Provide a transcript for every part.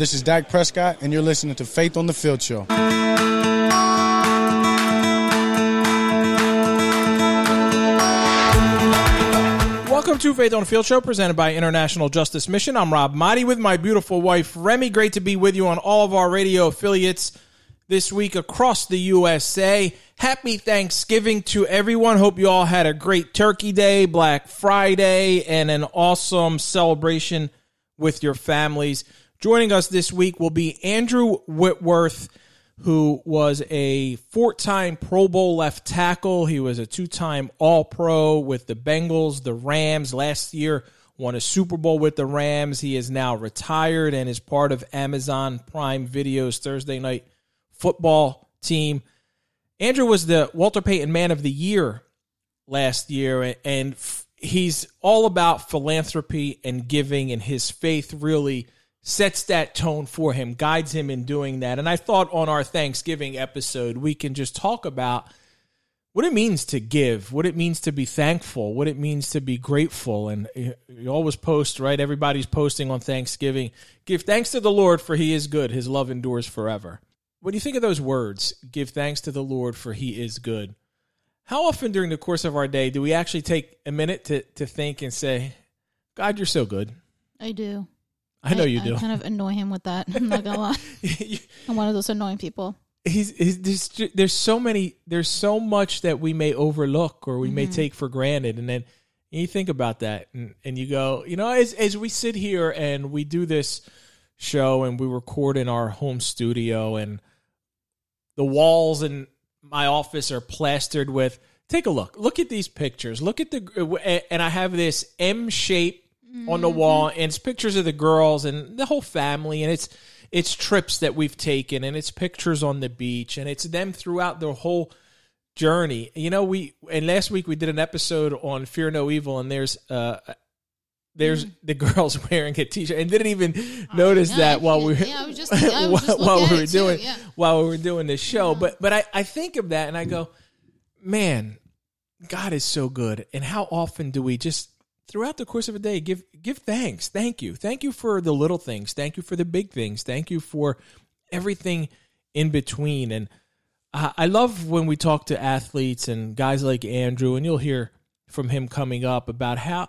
This is Dak Prescott, and you're listening to Faith on the Field Show. Welcome to Faith on the Field Show, presented by International Justice Mission. I'm Rob Maaddi with my beautiful wife, Remy. Great to be with you on all of our radio affiliates this week across the USA. Happy Thanksgiving to everyone. Hope you all had a great Turkey Day, Black Friday, and an awesome celebration with your families. Joining us this week will be Andrew Whitworth who was a four time Pro Bowl left tackle. He was a two time All Pro with the Bengals, the Rams. Last year, won a Super Bowl with the Rams. He is now retired and is part of Amazon Prime Video's Thursday night football team. Andrew was the Walter Payton Man of the Year last year, and he's all about philanthropy and giving, and his faith really sets that tone for him, guides him in doing that. And I thought on our Thanksgiving episode, we can just talk about what it means to give, what it means to be thankful, what it means to be grateful. And eh, you always post, right? Everybody's posting on Thanksgiving. Give thanks to the Lord, for he is good. His love endures forever. When you think of those words, give thanks to the Lord, for he is good. How often during the course of our day do we actually take a minute to, to think and say, God, you're so good? I do. I know you do. I kind of annoy him with that. I'm not gonna lie. I'm one of those annoying people. He's, he's there's, there's so many there's so much that we may overlook or we mm-hmm. may take for granted, and then you think about that and, and you go, you know, as as we sit here and we do this show and we record in our home studio and the walls in my office are plastered with take a look look at these pictures look at the and i have this m shape mm-hmm. on the mm-hmm. wall, and it's pictures of the girls and the whole family, and it's it's trips that we've taken, and it's pictures on the beach, and it's them throughout their whole journey. You know, we and last week we did an episode on Fear No Evil, and there's uh there's mm. the girls wearing a t-shirt and didn't even oh, notice that while we were yeah, just, while, we were doing too, yeah. while we were doing this show. Yeah. But but I, I think of that and I go, man, God is so good. And how often do we just throughout the course of a day, give give thanks. Thank you. Thank you for the little things. Thank you for the big things. Thank you for everything in between. And I love when we talk to athletes and guys like Andrew, and you'll hear from him coming up about how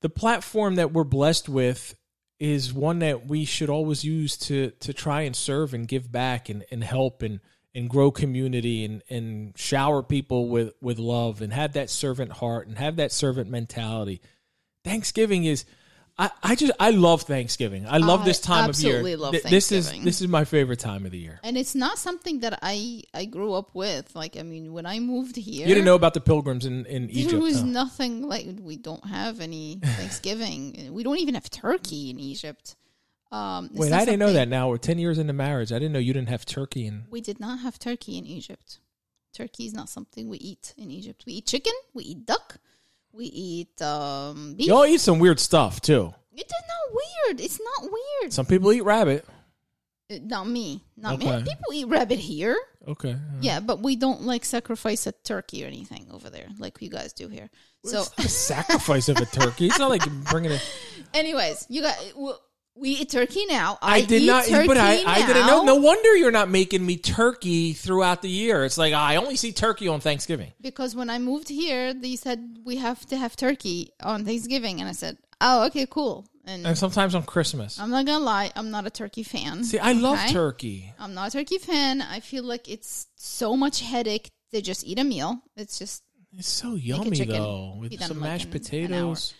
the platform that we're blessed with is one that we should always use to to try and serve and give back and, and help and and grow community and, and shower people with, with love and have that servant heart and have that servant mentality. Thanksgiving is I, I just I love Thanksgiving. I love I this time of year. Love Th- this is this is my favorite time of the year. And it's not something that I I grew up with. Like I mean, when I moved here, you didn't know about the pilgrims in in Egypt. There was nothing like we don't have any Thanksgiving. we don't even have turkey in Egypt. Um, Wait, I didn't know that. Now we're ten years into marriage. I didn't know you didn't have turkey in. We did not have turkey in Egypt. Turkey is not something we eat in Egypt. We eat chicken. We eat duck. We eat um beef. Y'all eat some weird stuff too. It's not weird. It's not weird. Some people eat rabbit. Uh, not me. Not okay. me. People eat rabbit here. Okay. Yeah, but we don't like sacrifice a turkey or anything over there like you guys do here. So sacrifice of a turkey. It's not like bringing it. Anyways, you got. Well, we eat turkey now. I, I did not, but I, I, didn't know. No wonder you're not making me turkey throughout the year. It's like I only see turkey on Thanksgiving. Because when I moved here, they said we have to have turkey on Thanksgiving, and I said, "Oh, okay, cool." And, and sometimes on Christmas. I'm not gonna lie, I'm not a turkey fan. See, I love okay? turkey. I'm not a turkey fan. I feel like it's so much headache to just eat a meal. It's just it's so yummy though with some mashed like potatoes.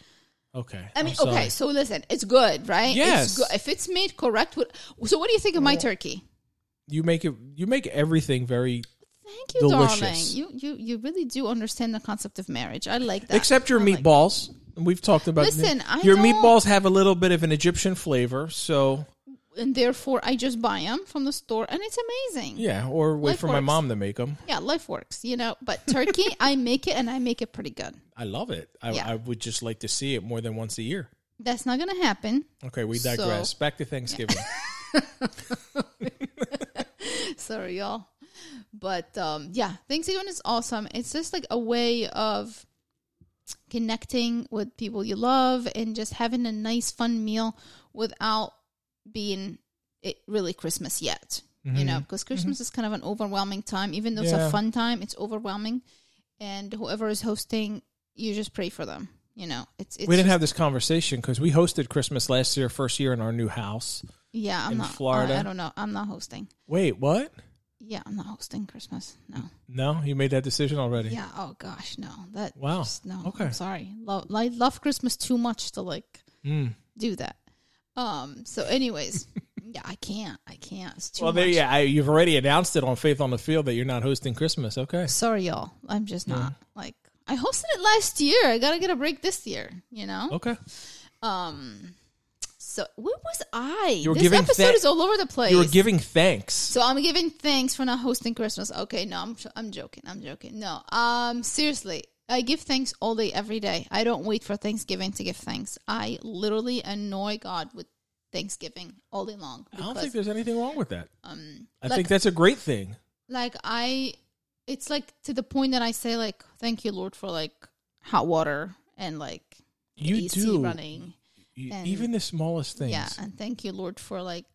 Okay. I mean, okay. So listen, it's good, right? Yes. It's good. If it's made correct, so what do you think of my turkey? You make it. You make everything very. Thank you, delicious. darling. You you you really do understand the concept of marriage. I like that. Except your I meatballs. Like We've talked about. Listen, I your meatballs have a little bit of an Egyptian flavor, so and therefore I just buy them from the store, and it's amazing. Yeah, or wait life for works. my mom to make them. Yeah, life works, you know. But turkey, I make it, and I make it pretty good. I love it. I, yeah. I would just like to see it more than once a year. That's not going to happen. Okay, we digress. So, Back to Thanksgiving. Yeah. Sorry, y'all. But um, yeah, Thanksgiving is awesome. It's just like a way of connecting with people you love and just having a nice, fun meal without being it really Christmas yet. You know, because Christmas is kind of an overwhelming time. Even though it's Mm-hmm. A fun time, it's overwhelming. And whoever is hosting, you just pray for them. You know, it's it's we didn't have this conversation because we hosted Christmas last year, first year in our new house. yeah. I'm in not Florida. I, I don't know. I'm not hosting. Wait, what? Yeah, I'm not hosting Christmas. No. No, you made that decision already. Yeah. Oh gosh, no. That Wow. just- no. Okay. I'm sorry. Love, I love Christmas too much to like Mm. do that. Um. So, anyways, yeah, I can't. I can't. It's too Well, much. there, yeah, I, you've already announced it on Faith on the Field that you're not hosting Christmas. Okay. Sorry, y'all. I'm just not like I hosted it last year. I gotta get a break this year. You know. Okay. Um. So where was I? were this giving episode thank- is all over the place. You were giving thanks. So I'm giving thanks for not hosting Christmas. Okay, no, I'm I'm joking. I'm joking. No, um, seriously, I give thanks all day, every day. I don't wait for Thanksgiving to give thanks. I literally annoy God with Thanksgiving all day long. I don't think there's anything wrong with that. um, I like, think that's a great thing. like I, it's like to the point that I say like, thank you, Lord, for like hot water and like You AC do. running. You- and- even the smallest things. Yeah, and thank you, Lord, for like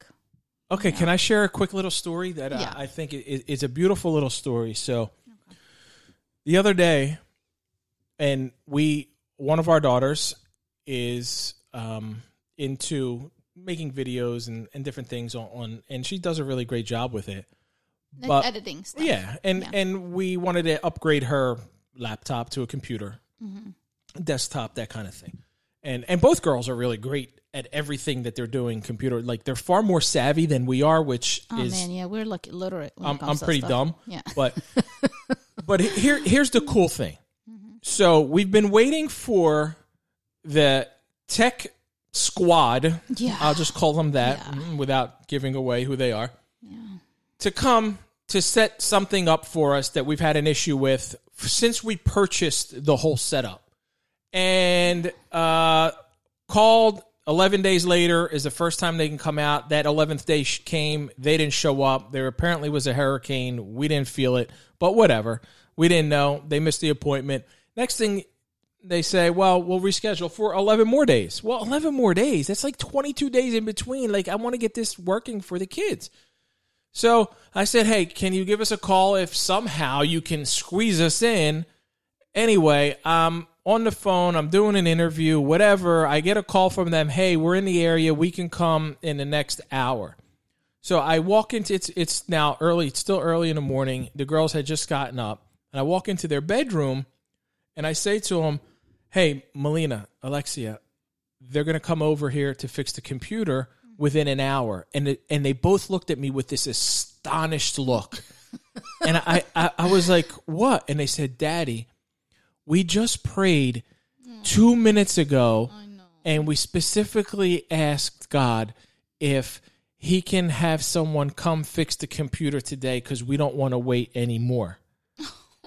Okay, can I share a quick little story that uh, Yeah. I think i- i- is a beautiful little story? So, the other day, and we, one of our daughters is um, into making videos and, and different things on, on, and she does a really great job with it. like, But- editing stuff. Yeah, and Yeah. and we wanted to upgrade her laptop to a computer, Mm-hmm. desktop, that kind of thing. And and both girls are really great at everything that they're doing computer. Like they're far more savvy than we are, which Oh is man, yeah, we're like illiterate. when I'm, I'm pretty stuff. dumb. Yeah. But but here here's the cool thing. So we've been waiting for the tech squad. Yeah. I'll just call them that Yeah. mm, without giving away who they are. Yeah. To come to set something up for us that we've had an issue with since we purchased the whole setup. And uh, called 11 days later is the first time they can come out. That 11th day sh- came. They didn't show up. There apparently was a hurricane. We didn't feel it, but whatever. We didn't know. They missed the appointment. Next thing they say, well, we'll reschedule for 11 more days. Well, 11 more days. That's like 22 days in between. Like, I want to get this working for the kids. So I said, hey, can you give us a call if somehow you can squeeze us in? Anyway, I'm on the phone. I'm doing an interview, whatever. I get a call from them. Hey, we're in the area. We can come in the next hour. So I walk into it's it's now early. It's still early in the morning. The girls had just gotten up, and I walk into their bedroom, and I say to them, "Hey, Melina, Alexia, they're going to come over here to fix the computer within an hour." And it, and they both looked at me with this astonished look, and I, I I was like, "What?" And they said, "Daddy, we just prayed hmm. two minutes ago." And we specifically asked God if he can have someone come fix the computer today because we don't want to wait anymore.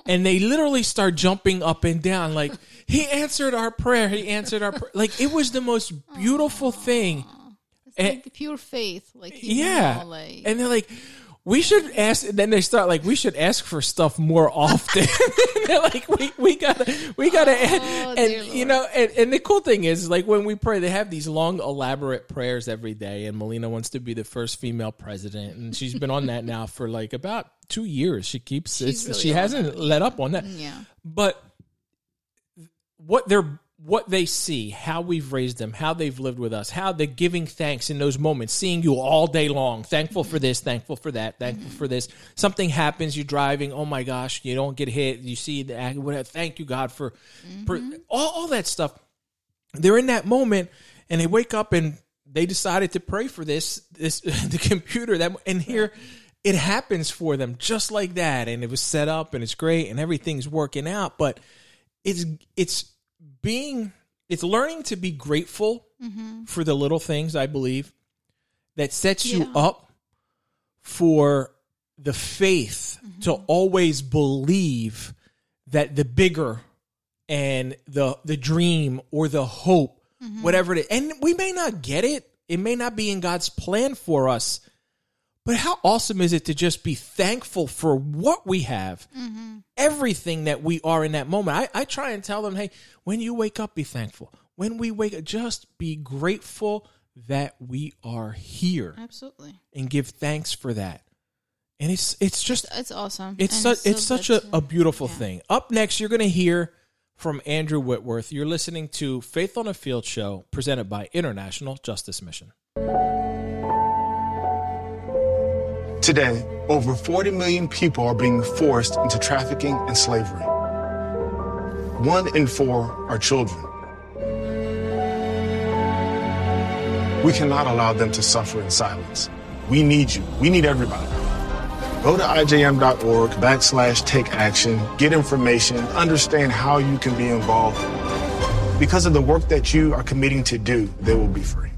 And they literally start jumping up and down like he answered our prayer. He answered our prayer. Like it was the most beautiful thing. It's And- like pure faith, like Yeah. know, like And they're like, we should ask. Then they start like, we should ask for stuff more often. they're like, we we gotta we gotta. Oh, and you know, and, and the cool thing is, like when we pray, they have these long, elaborate prayers every day. And Melina wants to be the first female president, and she's been on that now for like about two years. She keeps it's, really she hasn't let up on that yeah, but what they're what they see, how we've raised them, how they've lived with us, how they're giving thanks in those moments, seeing you all day long, thankful for this, thankful for that, thankful for this. Something happens, you're driving, oh my gosh, you don't get hit, you see the whatever. Thank you God for, for mm-hmm. all, all that stuff. They're in that moment, and they wake up and they decided to pray for this this the computer that and here it happens for them just like that and it was set up and it's great and everything's working out but it's it's being it's learning to be grateful mm-hmm. for the little things i believe that sets you up for the faith mm-hmm. to always believe that the bigger and the the dream or the hope mm-hmm. whatever it is and we may not get it. It may not be in god's plan for us but how awesome is it to just be thankful for what we have mm-hmm. everything that we are in that moment I, I try and tell them hey when you wake up be thankful when we wake up just be grateful that we are here Absolutely. and give thanks for that. And it's it's just It's awesome. it's such it's so such a, a beautiful yeah. thing. Up next, you're going to hear from Andrew Whitworth. You're listening to Faith on a Field show presented by International Justice Mission. Today, over 40 million people are being forced into trafficking and slavery. One in four are children. We cannot allow them to suffer in silence. We need you. We need everybody. Go to ijm.org backslash take action, get information, understand how you can be involved. Because of the work that you are committing to do, they will be free.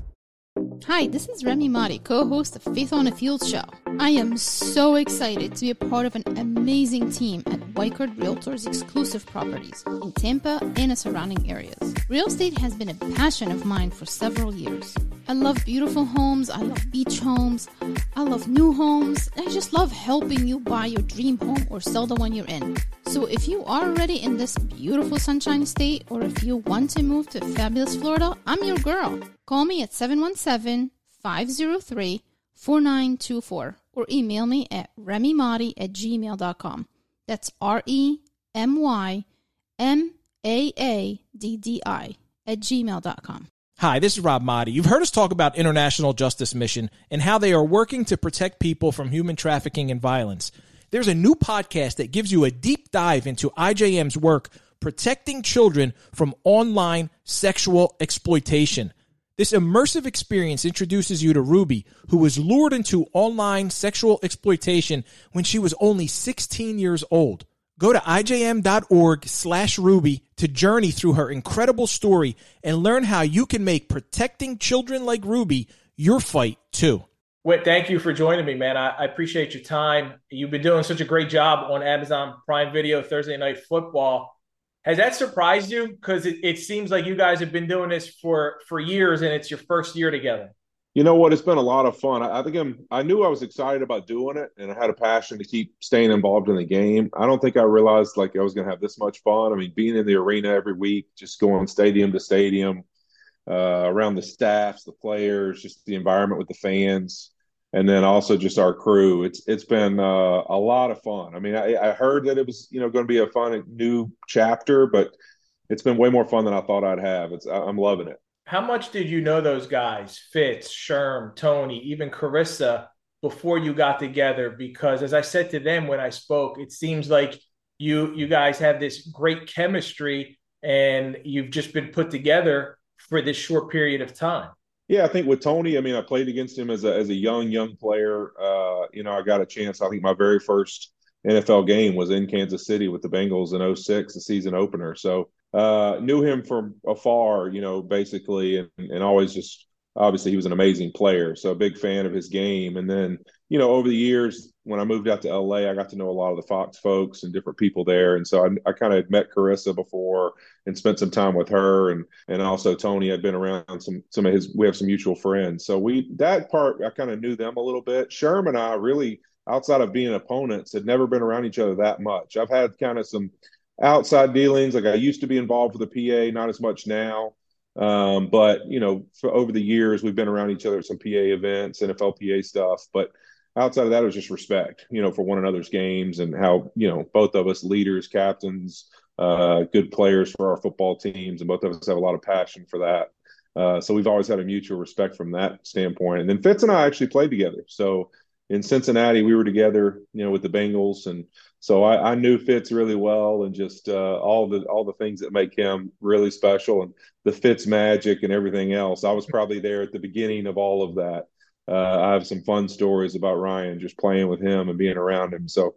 Hi, this is Remy Maaddi, co-host of Faith on a Field show. I am so excited to be a part of an amazing team at Wycard Realtors exclusive properties in Tampa and the surrounding areas. Real estate has been a passion of mine for several years. I love beautiful homes, I love beach homes, I love new homes, I just love helping you buy your dream home or sell the one you're in. So if you are already in this beautiful sunshine state or if you want to move to fabulous Florida, I'm your girl. Call me at 717 503 4924 or email me at remymaaddi at gmail.com. That's R E M Y M A A D D I at gmail.com. Hi, this is Rob Maaddi. You've heard us talk about International Justice Mission and how they are working to protect people from human trafficking and violence. There's a new podcast that gives you a deep dive into IJM's work protecting children from online sexual exploitation. This immersive experience introduces you to Ruby, who was lured into online sexual exploitation when she was only 16 years old. Go to ijm.org slash Ruby to journey through her incredible story and learn how you can make protecting children like Ruby your fight too. Whit, thank you for joining me, man. I, I appreciate your time. You've been doing such a great job on Amazon Prime Video Thursday Night Football. Has that surprised you? Because it, it seems like you guys have been doing this for for years, and it's your first year together. You know what? It's been a lot of fun. I, I think I'm. I knew I was excited about doing it, and I had a passion to keep staying involved in the game. I don't think I realized like I was going to have this much fun. I mean, being in the arena every week, just going stadium to stadium, uh, around the staffs, the players, just the environment with the fans, and then also just our crew. It's it's been uh, a lot of fun. I mean, I, I heard that it was you know going to be a fun new chapter, but it's been way more fun than I thought I'd have. It's I'm loving it. How much did you know those guys, Fitz, Sherm, Tony, even Charissa, before you got together? Because as I said to them when I spoke, it seems like you you guys have this great chemistry and you've just been put together for this short period of time. Yeah, I think with Tony, I mean, I played against him as a as a young young player. Uh, you know, I got a chance. I think my very first NFL game was in Kansas City with the Bengals in 06, the season opener. So uh, knew him from afar, you know, basically, and, and always just obviously he was an amazing player. So a big fan of his game. And then, you know, over the years, when I moved out to LA, I got to know a lot of the Fox folks and different people there. And so I, I kind of met Charissa before and spent some time with her. And, and also Tony had been around some, some of his, we have some mutual friends. So we, that part, I kind of knew them a little bit. Sherm and I really, outside of being opponents, had never been around each other that much. I've had kind of some, outside dealings. Like I used to be involved with the PA, not as much now. Um, but you know, for over the years, we've been around each other at some PA events, NFL PA stuff. But outside of that, it was just respect, you know, for one another's games and how you know both of us leaders, captains, uh, good players for our football teams, and both of us have a lot of passion for that. Uh, so we've always had a mutual respect from that standpoint. And then Fitz and I actually played together. So in Cincinnati, we were together, you know, with the Bengals, and so I, I knew Fitz really well, and just uh, all the all the things that make him really special, and the Fitz magic and everything else. I was probably there at the beginning of all of that. Uh, I have some fun stories about Ryan, just playing with him and being around him. So,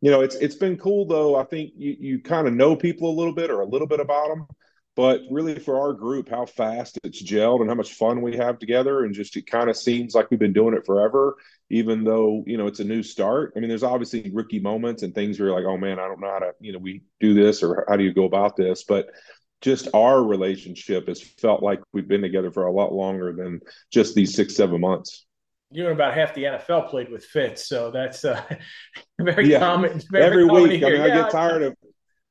you know, it's it's been cool though. I think you you kind of know people a little bit or a little bit about them, but really for our group, how fast it's gelled and how much fun we have together, and just it kind of seems like we've been doing it forever even though you know it's a new start. I mean, there's obviously rookie moments and things where you're like, oh man, I don't know how to you know we do this or how do you go about this, but just our relationship has felt like we've been together for a lot longer than just these six seven months. You and about half the NFL played with Fitz, so that's uh, very Yeah. common. Very Every common week, I here. mean, I get tired of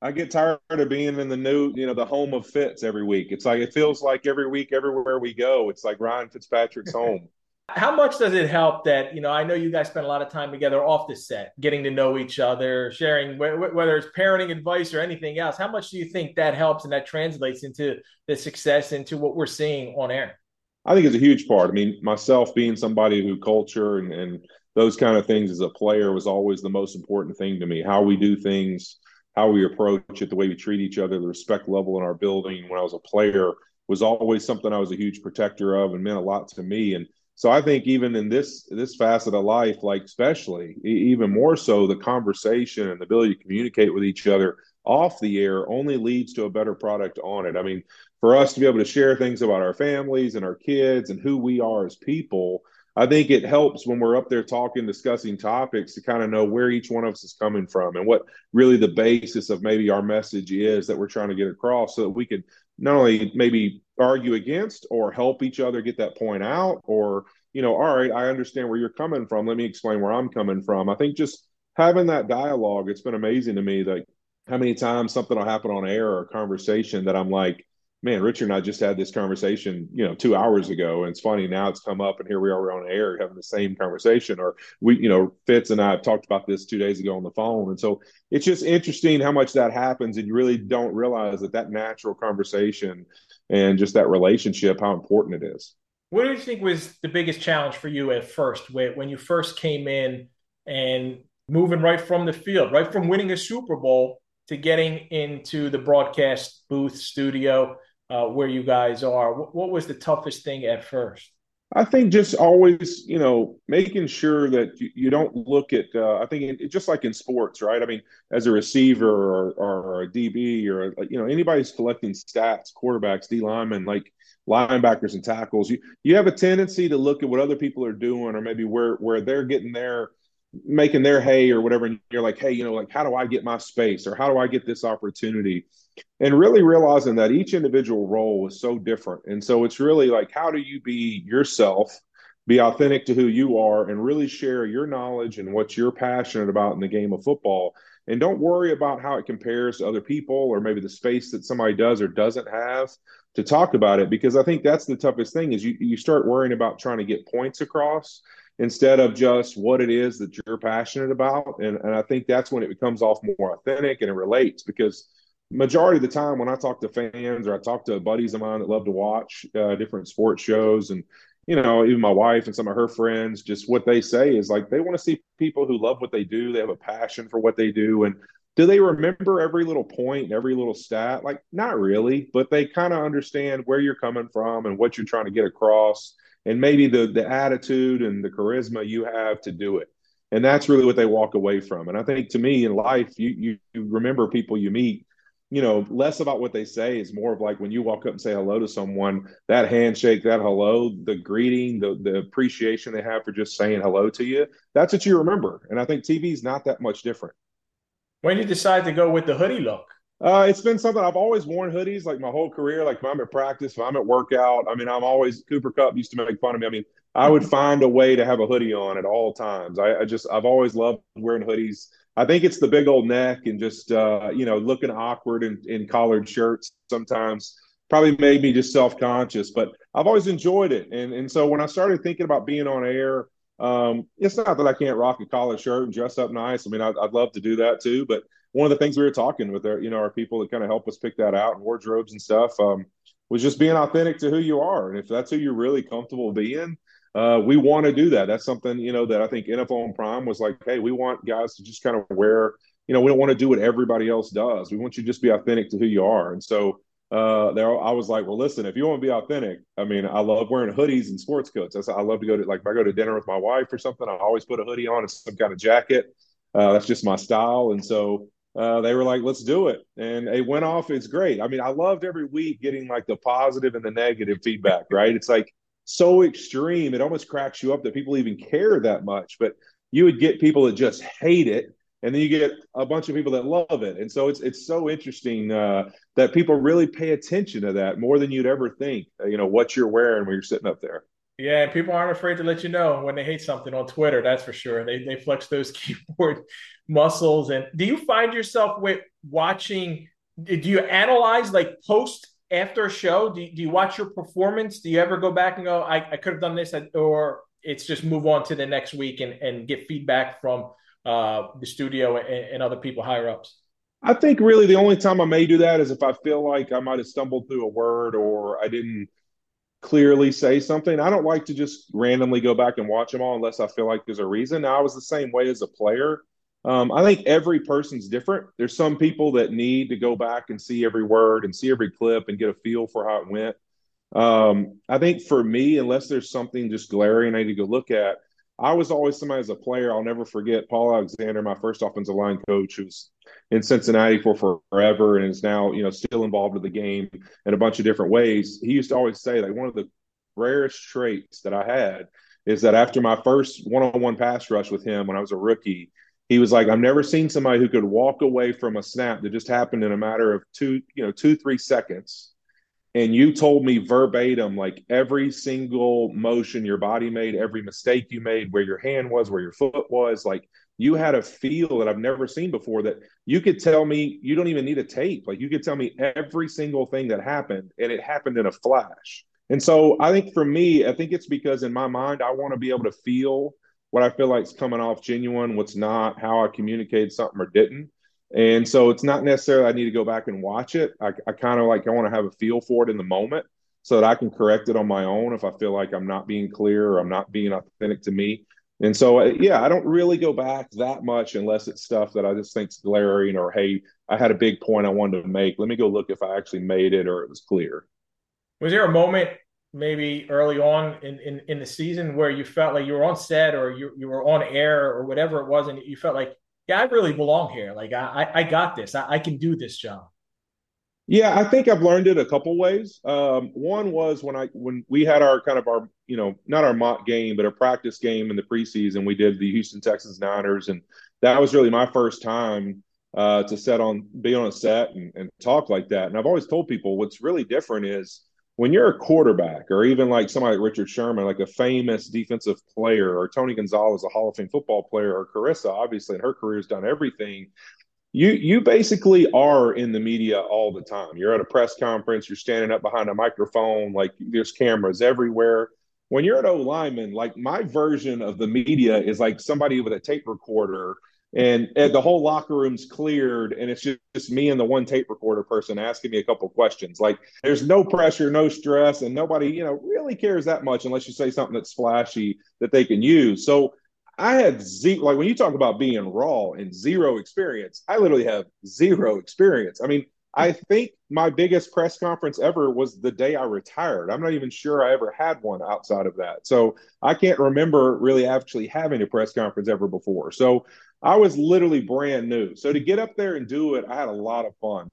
I get tired of being in the new, you know, the home of Fitz every week. It's like it feels like every week, everywhere we go, it's like Ryan Fitzpatrick's home. How much does it help that you know? I know you guys spend a lot of time together off the set, getting to know each other, sharing whether it's parenting advice or anything else. How much do you think that helps and that translates into the success into what we're seeing on air? I think it's a huge part. I mean, myself being somebody who culture and, and those kind of things as a player was always the most important thing to me. How we do things, how we approach it, the way we treat each other, the respect level in our building. When I was a player, was always something I was a huge protector of and meant a lot to me. And so I think even in this this facet of life, like especially even more so, the conversation and the ability to communicate with each other off the air only leads to a better product on it. I mean, for us to be able to share things about our families and our kids and who we are as people, I think it helps when we're up there talking, discussing topics to kind of know where each one of us is coming from and what really the basis of maybe our message is that we're trying to get across so that we can not only maybe argue against or help each other get that point out or, you know, all right, I understand where you're coming from. Let me explain where I'm coming from. I think just having that dialogue, it's been amazing to me that how many times something will happen on air or a conversation that I'm like, man, Richard and I just had this conversation, you know, two hours ago. And it's funny now it's come up and here we are, we're on air having the same conversation. Or we, you know, Fitz and I have talked about this two days ago on the phone. And so it's just interesting how much that happens. And you really don't realize that that natural conversation and just that relationship, how important it is. What do you think was the biggest challenge for you at first when you first came in and moving right from the field, right from winning a Super Bowl to getting into the broadcast booth studio? Uh, where you guys are. What, was the toughest thing at first? I think just always, you know, making sure that you, you don't look at. Uh, I think just like in sports, right? I mean, as a receiver or, or a DB or you know anybody's collecting stats, quarterbacks, D linemen, like linebackers and tackles, you you have a tendency to look at what other people are doing or maybe where where they're getting their making their hay or whatever and you're like hey you know like how do i get my space or how do i get this opportunity? And really realizing that each individual role is so different. And so it's really like how do you be yourself be authentic to who you are and really share your knowledge and what you're passionate about in the game of football? And don't worry about how it compares to other people or maybe the space that somebody does or doesn't have to talk about it because i think that's the toughest thing is you, you start worrying about trying to get points across instead of just what it is that you're passionate about. And, and I think that's when it becomes off more authentic and it relates because majority of the time when I talk to fans or I talk to buddies of mine that love to watch uh, different sports shows and you know even my wife and some of her friends just what they say is like they want to see people who love what they do they have a passion for what they do. And do they remember every little point every little stat? Like not really but they kind of understand where you're coming from and what you're trying to get across and maybe the the attitude and the charisma you have to do it. And that's really what they walk away from. And i think to me in life you you, remember people you meet you know less about what they say is more of like when you walk up and say hello to someone that handshake that hello the greeting the the appreciation they have for just saying hello to you that's what you remember. And i think tv is not that much different. When you decide to go with the hoodie look uh, it's been something I've always worn hoodies like my whole career. Like if I'm at practice, if I'm at workout, I mean, I'm always Cooper Kupp used to make fun of me. I mean, I would find a way to have a hoodie on at all times. I, I just I've always loved wearing hoodies. I think it's the big old neck and just uh, you know looking awkward in, in collared shirts sometimes probably made me just self conscious. But I've always enjoyed it, and and so when I started thinking about being on air, um, it's not that I can't rock a collared shirt and dress up nice. I mean, I'd, I'd love to do that too, but one of the things we were talking with our, you know, our people that kind of help us pick that out and wardrobes and stuff um, was just being authentic to who you are. And if that's who you're really comfortable being, uh, we want to do that. That's something, you know, that I think NFL and Prime was like, hey, we want guys to just kind of wear, you know, we don't want to do what everybody else does. We want you to just be authentic to who you are. And so uh, there, I was like, well, listen, if you want to be authentic, I mean, I love wearing hoodies and sports coats. That's, I love to go to, like, if I go to dinner with my wife or something, I always put a hoodie on and some kind of jacket. Uh, that's just my style. And so uh, they were like, let's do it. And it went off. It's great. I mean, I loved every week getting like the positive and the negative feedback, right? It's like so extreme. It almost cracks you up that people even care that much. But you would get people that just hate it. And then you get a bunch of people that love it. And so it's it's so interesting uh, that people really pay attention to that more than you'd ever think, uh, you know, what you're wearing when you're sitting up there. Yeah, people aren't afraid to let you know when they hate something on Twitter. That's for sure. They they flex those keyboard muscles. And do you find yourself with watching? Do you analyze like post after a show? Do you, do you watch your performance? Do you ever go back and go, I, I could have done this, or it's just move on to the next week and, and get feedback from uh, the studio and, and other people higher ups? I think really the only time I may do that is if I feel like I might have stumbled through a word or I didn't clearly say something. I don't like to just randomly go back and watch them all unless I feel like there's a reason. Now, I was the same way as a player. Um, I think every person's different. There's some people that need to go back and see every word and see every clip and get a feel for how it went. Um, I think for me, unless there's something just glaring I need to go look at, I was always somebody as a player. I'll never forget Paul Alexander, my first offensive line coach, who's in Cincinnati for forever and is now, you know, still involved with the game in a bunch of different ways. He used to always say, like, one of the rarest traits that I had is that after my first one-on-one pass rush with him when I was a rookie, he was like, I've never seen somebody who could walk away from a snap that just happened in a matter of two, you know, two, three seconds. And you told me verbatim, like every single motion your body made, every mistake you made, where your hand was, where your foot was, like you had a feel that I've never seen before that you could tell me, you don't even need a tape. Like you could tell me every single thing that happened, and it happened in a flash. And so I think for me, I think it's because in my mind, I want to be able to feel what I feel like is coming off genuine, what's not, how I communicated something or didn't. And so it's not necessarily I need to go back and watch it. I, I kind of like I want to have a feel for it in the moment so that I can correct it on my own if I feel like I'm not being clear or I'm not being authentic to me. And so, uh, yeah, I don't really go back that much unless it's stuff that I just think's glaring or, hey, I had a big point I wanted to make. Let me go look if I actually made it or it was clear. Was there a moment maybe early on in, in, in the season where you felt like you were on set or you, you were on air or whatever it was and you felt like yeah i really belong here. Like i i got this. I, I can do this job. Yeah i think i've learned it a couple ways. Um, one was when i when we had our kind of our you know not our mock game but a practice game in the preseason. We did the houston texans niners and that was really my first time uh, to set on be on a set and, and talk like that. And i've always told people what's really different is when you're a quarterback or even like somebody like Richard Sherman, like a famous defensive player, or Tony Gonzalez, a Hall of Fame football player, or Charissa, obviously in her career has done everything. You you basically are in the media all the time. You're at a press conference, you're standing up behind a microphone, like there's cameras everywhere. When you're an O lineman, like my version of the media is like somebody with a tape recorder and, and, the whole locker room's cleared and it's just, just, me and the one tape recorder person asking me a couple questions. Like there's no pressure no stress and nobody you know really cares that much unless you say something that's flashy that they can use. So i had zero like when you talk about being raw and zero experience i literally have zero experience. I mean i think my biggest press conference ever was the day i retired. I'm not even sure i ever had one outside of that. So i can't remember really actually having a press conference ever before. So I was literally brand new. So to get up there and do it, I had a lot of fun.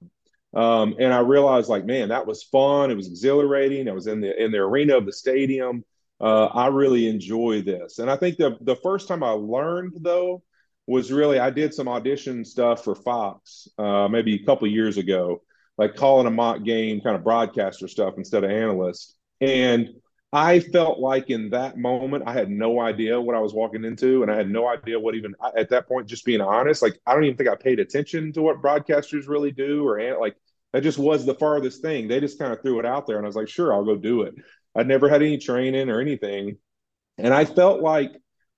Um, and I realized like, man, that was fun. It was exhilarating. I was in the in the arena of the stadium. Uh, I really enjoy this. And I think the the first time I learned though was really I did some audition stuff for Fox uh, maybe a couple years ago, like calling a mock game, kind of broadcaster stuff instead of analyst. And I felt like in that moment, I had no idea what I was walking into, and I had no idea what even at that point. Just being honest, like I don't even think I paid attention to what broadcasters really do, or like that just was the farthest thing. They just kind of threw it out there, and I was like, sure, I'll go do it. I'd never had any training or anything, and I felt like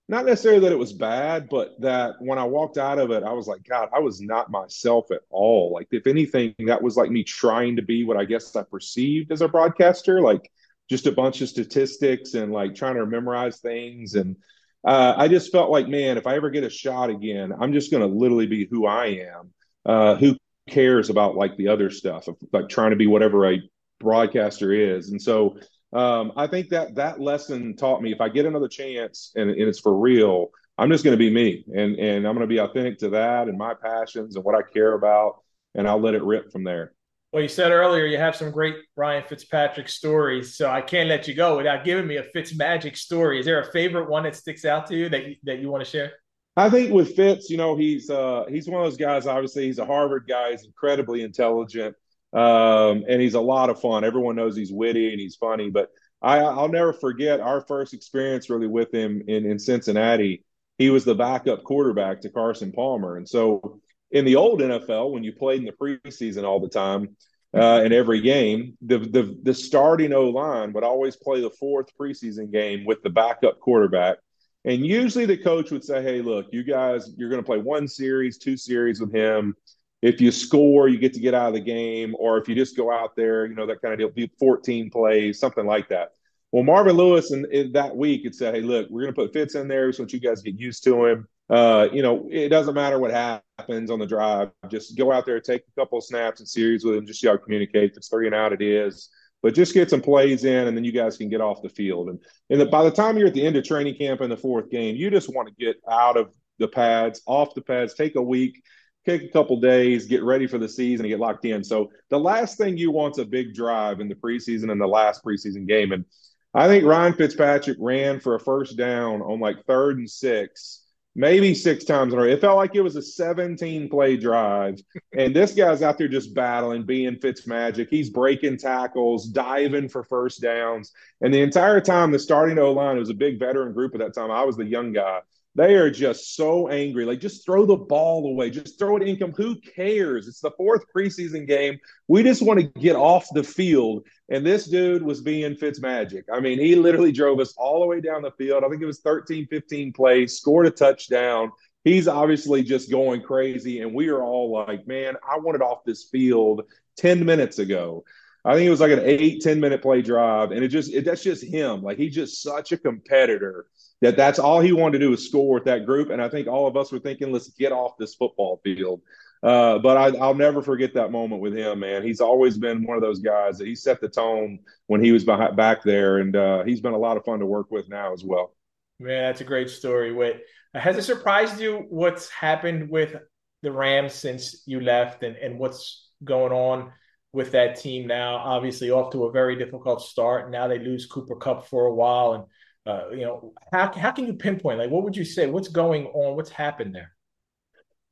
not necessarily that it was bad, but that when I walked out of it, I was like, God, I was not myself at all. Like, if anything, that was like me trying to be what I guess I perceived as a broadcaster, like just a bunch of statistics and like trying to memorize things. And uh, I just felt like, man, if I ever get a shot again, I'm just going to literally be who I am. Uh, who cares about like the other stuff like trying to be whatever a broadcaster is? And so um, I think that that lesson taught me if I get another chance and, and it's for real, I'm just going to be me and and I'm going to be authentic to that and my passions and what I care about, and I'll let it rip from there. Well, you said earlier you have some great Ryan Fitzpatrick stories, so I can't let you go without giving me a Fitz magic story. Is there a favorite one that sticks out to you that you, that you want to share? I think with Fitz, you know, he's uh, he's one of those guys. Obviously, he's a Harvard guy. He's incredibly intelligent, um, and he's a lot of fun. Everyone knows he's witty and he's funny. But I, I'll never forget our first experience really with him in, in Cincinnati. He was the backup quarterback to Carson Palmer. And so in the old NFL, when you played in the preseason all the time, uh, in every game. The the the starting O line would always play the fourth preseason game with the backup quarterback, and usually the coach would say, "Hey, look, you guys, you're going to play one series, two series with him. If you score, you get to get out of the game, or if you just go out there, you know that kind of deal, 14 plays, something like that." Well, Marvin Lewis in, in that week had said, "Hey, look, we're going to put Fitz in there so you guys get used to him. Uh, you know, it doesn't matter what happens on the drive. Just go out there, take a couple of snaps and series with him, just see how communicate. If it's three and out, it is." but just get some plays in and then you guys can get off the field. And, and the, by the time you're at the end of training camp in the fourth game, you just want to get out of the pads, off the pads, take a week, take a couple days, get ready for the season and get locked in. So the last thing you want is a big drive in the preseason and the last preseason game. And I think Ryan Fitzpatrick ran for a first down on like third and six maybe six times in a row. It felt like it was a 17 play drive. And this guy's out there just battling, being Fitz magic. He's breaking tackles, diving for first downs. And the entire time, the starting O line, it was a big veteran group at that time. I was the young guy. They are just so angry. Like, just throw the ball away. Just throw it income. Who cares? It's the fourth preseason game. We just want to get off the field. And this dude was being Fitz magic. I mean, he literally drove us all the way down the field. I think it was 13, 15 plays, scored a touchdown. He's obviously just going crazy. And we are all like, man, I wanted off this field 10 minutes ago. I think it was like an eight, 10 minute play drive. And it just, it, that's just him. Like, he's just such a competitor that that's all he wanted to do was score with that group. And I think all of us were thinking, let's get off this football field. Uh, but I, will never forget that moment with him, man. He's always been one of those guys that he set the tone when he was behind, back there, and uh, he's been a lot of fun to work with now as well. Man, that's a great story. Wait, has it surprised you what's happened with the Rams since you left, and, and what's going on with that team now? Obviously, off to a very difficult start. Now they lose Cooper Kupp for a while, and uh, you know, how how can you pinpoint? Like, what would you say? What's going on? What's happened there?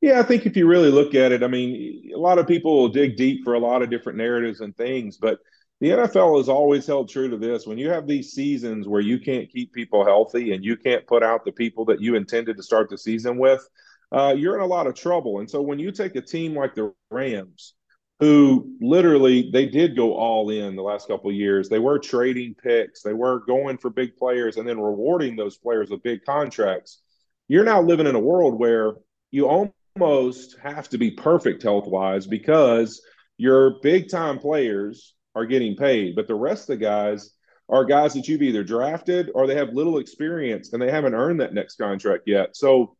Yeah, I think if you really look at it, I mean, a lot of people will dig deep for a lot of different narratives and things, but the NFL has always held true to this. When you have these seasons where you can't keep people healthy and you can't put out the people that you intended to start the season with, uh, you're in a lot of trouble. And so when you take a team like the Rams, who literally they did go all in the last couple years. They were trading picks, they were going for big players and then rewarding those players with big contracts. You're now living in a world where you almost have to be perfect health wise because your big time players are getting paid, but the rest of the guys are guys that you've either drafted or they have little experience and they haven't earned that next contract yet. So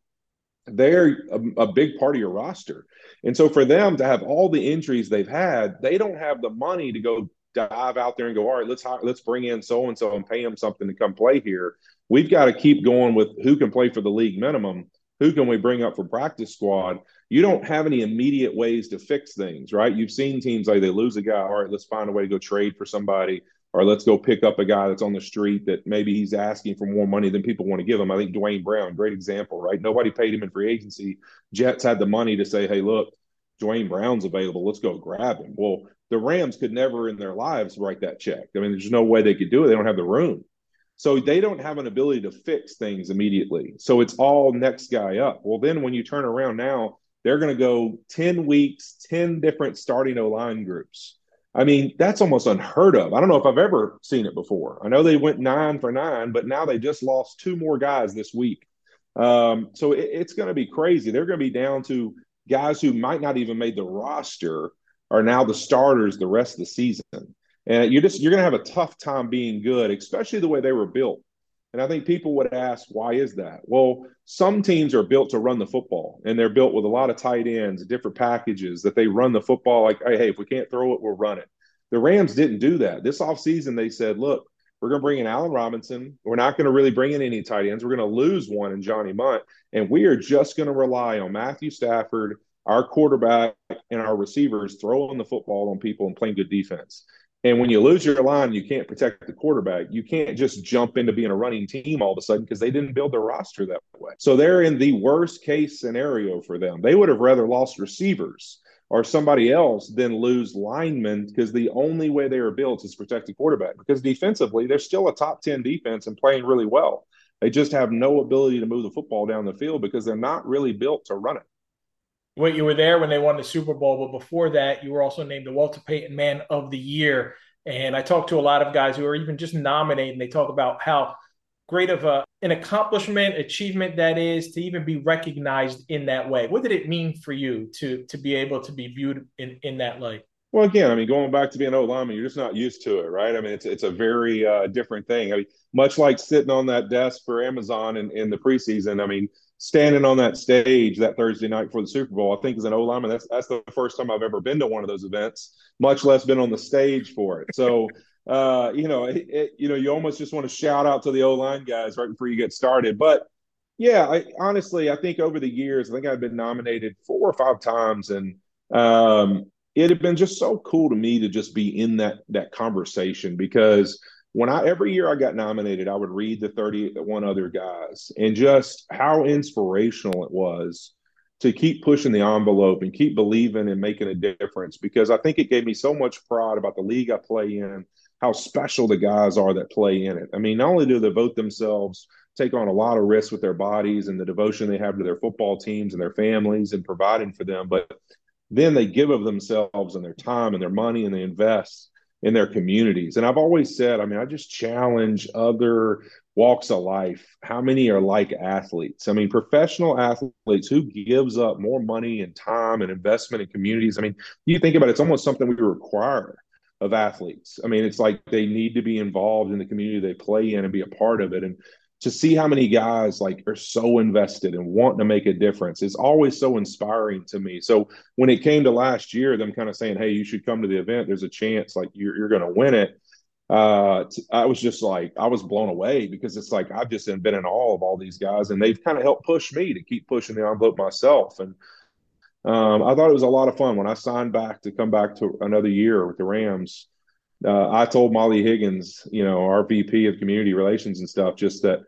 they're a, a, big part of your roster. And so for them to have all the injuries they've had, they don't have the money to go dive out there and go, all right, let's let's bring in so and so and pay them something to come play here. We've got to keep going with who can play for the league minimum. Who can we bring up for practice squad? You don't have any immediate ways to fix things, right? You've seen teams like they lose a guy. All right, let's find a way to go trade for somebody or let's go pick up a guy that's on the street that maybe he's asking for more money than people want to give him. I think Duane Brown, great example, right? Nobody paid him in free agency. Jets had the money to say, hey, look, Duane Brown's available. Let's go grab him. Well, the Rams could never in their lives write that check. I mean, there's no way they could do it. They don't have the room. So they don't have an ability to fix things immediately. So it's all next guy up. Well, then when you turn around now, they're going to go 10 weeks, 10 different starting O line groups I mean, that's almost unheard of. I don't know if I've ever seen it before. I know they went nine for nine, but now they just lost two more guys this week. Um, so it, it's going to be crazy. They're going to be down to guys who might not even made the roster are now the starters the rest of the season. And you're just you're going to have a tough time being good, especially the way they were built. And I think people would ask, why is that? Well, some teams are built to run the football, and they're built with a lot of tight ends, different packages that they run the football like, hey, if we can't throw it, we'll run it. The Rams didn't do that. This offseason, they said, look, we're going to bring in Allen Robinson. We're not going to really bring in any tight ends. We're going to lose one in Johnny Mundt, and we are just going to rely on Matthew Stafford, our quarterback, and our receivers throwing the football on people and playing good defense. And when you lose your line, you can't protect the quarterback. You can't just jump into being a running team all of a sudden because they didn't build their roster that way. So they're in the worst case scenario for them. They would have rather lost receivers or somebody else than lose linemen because the only way they are built is protecting quarterback. Because defensively, they're still a top 10 defense and playing really well. They just have no ability to move the football down the field because they're not really built to run it. Well, you were there when they won the Super Bowl, but before that, you were also named the Walter Payton Man of the Year. And I talked to a lot of guys who are even just nominated, and they talk about how great of a, an accomplishment, achievement that is to even be recognized in that way. What did it mean for you to to be able to be viewed in, in that light? Well, again, I mean, going back to being O lineman, you're just not used to it, right? I mean, it's it's a very uh, different thing. I mean, much like sitting on that desk for Amazon in, in the preseason. I mean, standing on that stage that Thursday night for the Super Bowl, I think as an O lineman, that's that's the first time I've ever been to one of those events, much less been on the stage for it. So uh, you know, it, it, you know, you almost just want to shout out to the O line guys right before you get started. But yeah, I, honestly, I think over the years, I think I've been nominated four or five times, and um, it had been just so cool to me to just be in that that conversation because when I every year I got nominated, I would read the 31 other guys and just how inspirational it was to keep pushing the envelope and keep believing and making a difference because I think it gave me so much pride about the league I play in how special the guys are that play in it. I mean, not only do they vote themselves, take on a lot of risks with their bodies and the devotion they have to their football teams and their families and providing for them, but then they give of themselves and their time and their money and they invest in their communities. And I've always said, I mean, I just challenge other walks of life. How many are like athletes? I mean, professional athletes who gives up more money and time and investment in communities. I mean, you think about it, it's almost something we require of athletes. I mean, it's like they need to be involved in the community they play in and be a part of it. And to see how many guys like are so invested and want to make a difference is always so inspiring to me. So when it came to last year, them kind of saying, "Hey, you should come to the event. There's a chance like you're, you're going to win it." Uh, I was just like, I was blown away because it's like I've just been in awe of all these guys, and they've kind of helped push me to keep pushing the envelope myself. And um, I thought it was a lot of fun when I signed back to come back to another year with the Rams. Uh, I told Molly Higgins, you know, our VP of community relations and stuff, just that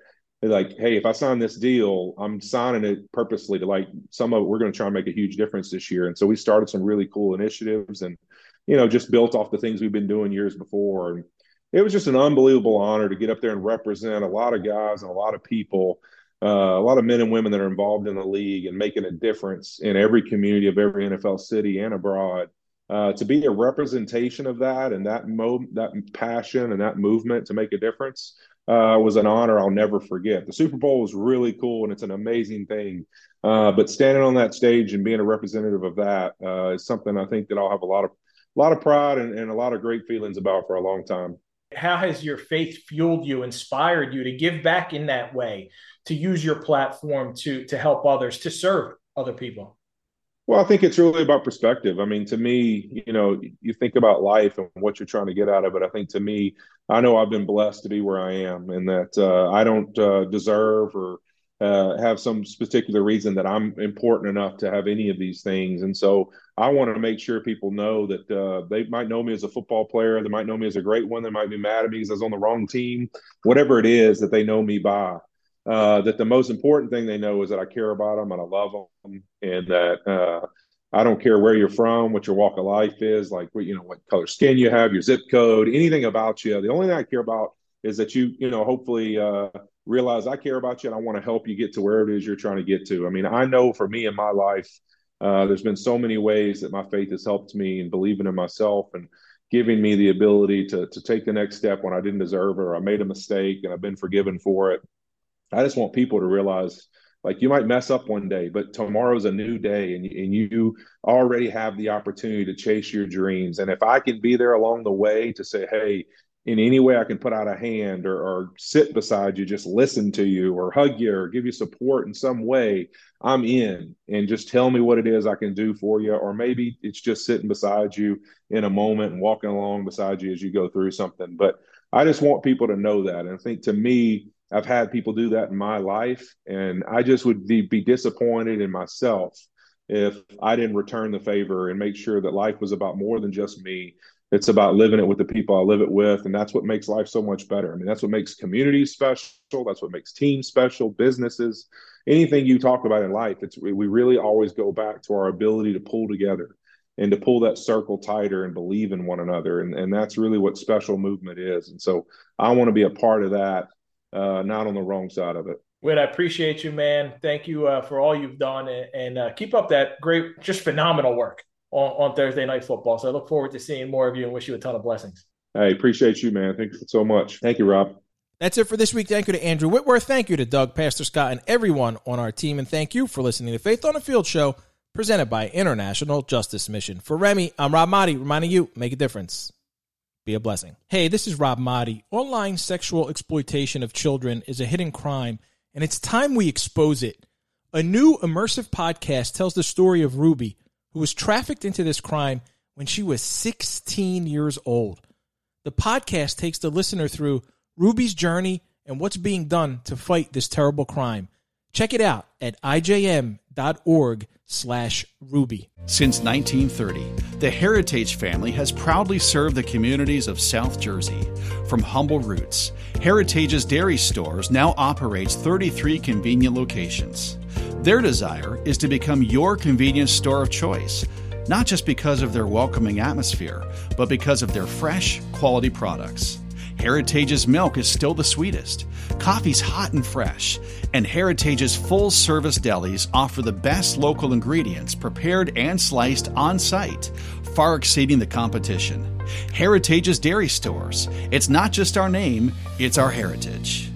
like, hey, if I sign this deal, I'm signing it purposely to like some of it, we're going to try and make a huge difference this year. And so we started some really cool initiatives and, you know, just built off the things we've been doing years before. And it was just an unbelievable honor to get up there and represent a lot of guys and a lot of people uh, a lot of men and women that are involved in the league and making a difference in every community of every NFL city and abroad. Uh, to be a representation of that and that mo- that passion and that movement to make a difference uh, was an honor I'll never forget. The Super Bowl was really cool and it's an amazing thing. Uh, but standing on that stage and being a representative of that uh, is something I think that I'll have a lot of a lot of pride and, and a lot of great feelings about for a long time. How has your faith fueled you, inspired you to give back in that way? to use your platform to to help others to serve other people well i think it's really about perspective i mean to me you know you think about life and what you're trying to get out of it i think to me i know i've been blessed to be where i am and that uh, i don't uh, deserve or uh, have some particular reason that I'm important enough to have any of these things. And so I want to make sure people know that uh, they might know me as a football player. They might know me as a great one. They might be mad at me because I was on the wrong team. Whatever it is that they know me by uh, that the most important thing they know is that I care about them and I love them, and that uh, I don't care where you're from, what your walk of life is, like what you know what color skin you have, your zip code, anything about you. The only thing I care about is that you you know hopefully uh, realize I care about you and I want to help you get to where it is you're trying to get to. I mean, I know for me in my life, uh, there's been so many ways that my faith has helped me and believing in myself and giving me the ability to to take the next step when I didn't deserve it or I made a mistake and I've been forgiven for it. I just want people to realize like you might mess up one day, but tomorrow's a new day and, and you already have the opportunity to chase your dreams. And if I can be there along the way to say, hey, in any way I can put out a hand or, or sit beside you, just listen to you or hug you or give you support in some way, I'm in and just tell me what it is I can do for you. Or maybe it's just sitting beside you in a moment and walking along beside you as you go through something. But I just want people to know that. And I think to me, I've had people do that in my life, and I just would be, be disappointed in myself if I didn't return the favor and make sure that life was about more than just me. It's about living it with the people I live it with, and that's what makes life so much better. I mean, that's what makes communities special. That's what makes teams special, businesses, anything you talk about in life. It's we really always go back to our ability to pull together and to pull that circle tighter and believe in one another. And, and that's really what special movement is. And so I want to be a part of that, uh, not on the wrong side of it. Whit, I appreciate you, man. Thank you uh, for all you've done and, and uh, keep up that great, just phenomenal work on, on Thursday Night Football. So I look forward to seeing more of you and wish you a ton of blessings. Hey, appreciate you, man. Thank you so much. Thank you, Rob. That's it for this week. Thank you to Andrew Whitworth. Thank you to Doug, Pastor Scott, and everyone on our team. And thank you for listening to Faith on the Field show presented by International Justice Mission. For Remy, I'm Rob Maaddi, reminding you, make a difference. Be a blessing. Hey, this is Rob Maaddi. Online sexual exploitation of children is a hidden crime, and it's time we expose it. A new immersive podcast tells the story of Ruby, who was trafficked into this crime when she was 16 years old. The podcast takes the listener through Ruby's journey and what's being done to fight this terrible crime. Check it out at ijm.org slash ruby. Since 1930, the Heritage family has proudly served the communities of South Jersey. From humble roots, Heritage's dairy stores now operates 33 convenient locations. Their desire is to become your convenience store of choice, not just because of their welcoming atmosphere, but because of their fresh, quality products. Heritage's milk is still the sweetest, coffee's hot and fresh, and Heritage's full service delis offer the best local ingredients prepared and sliced on site, far exceeding the competition. Heritage's dairy stores. It's not just our name, it's our heritage.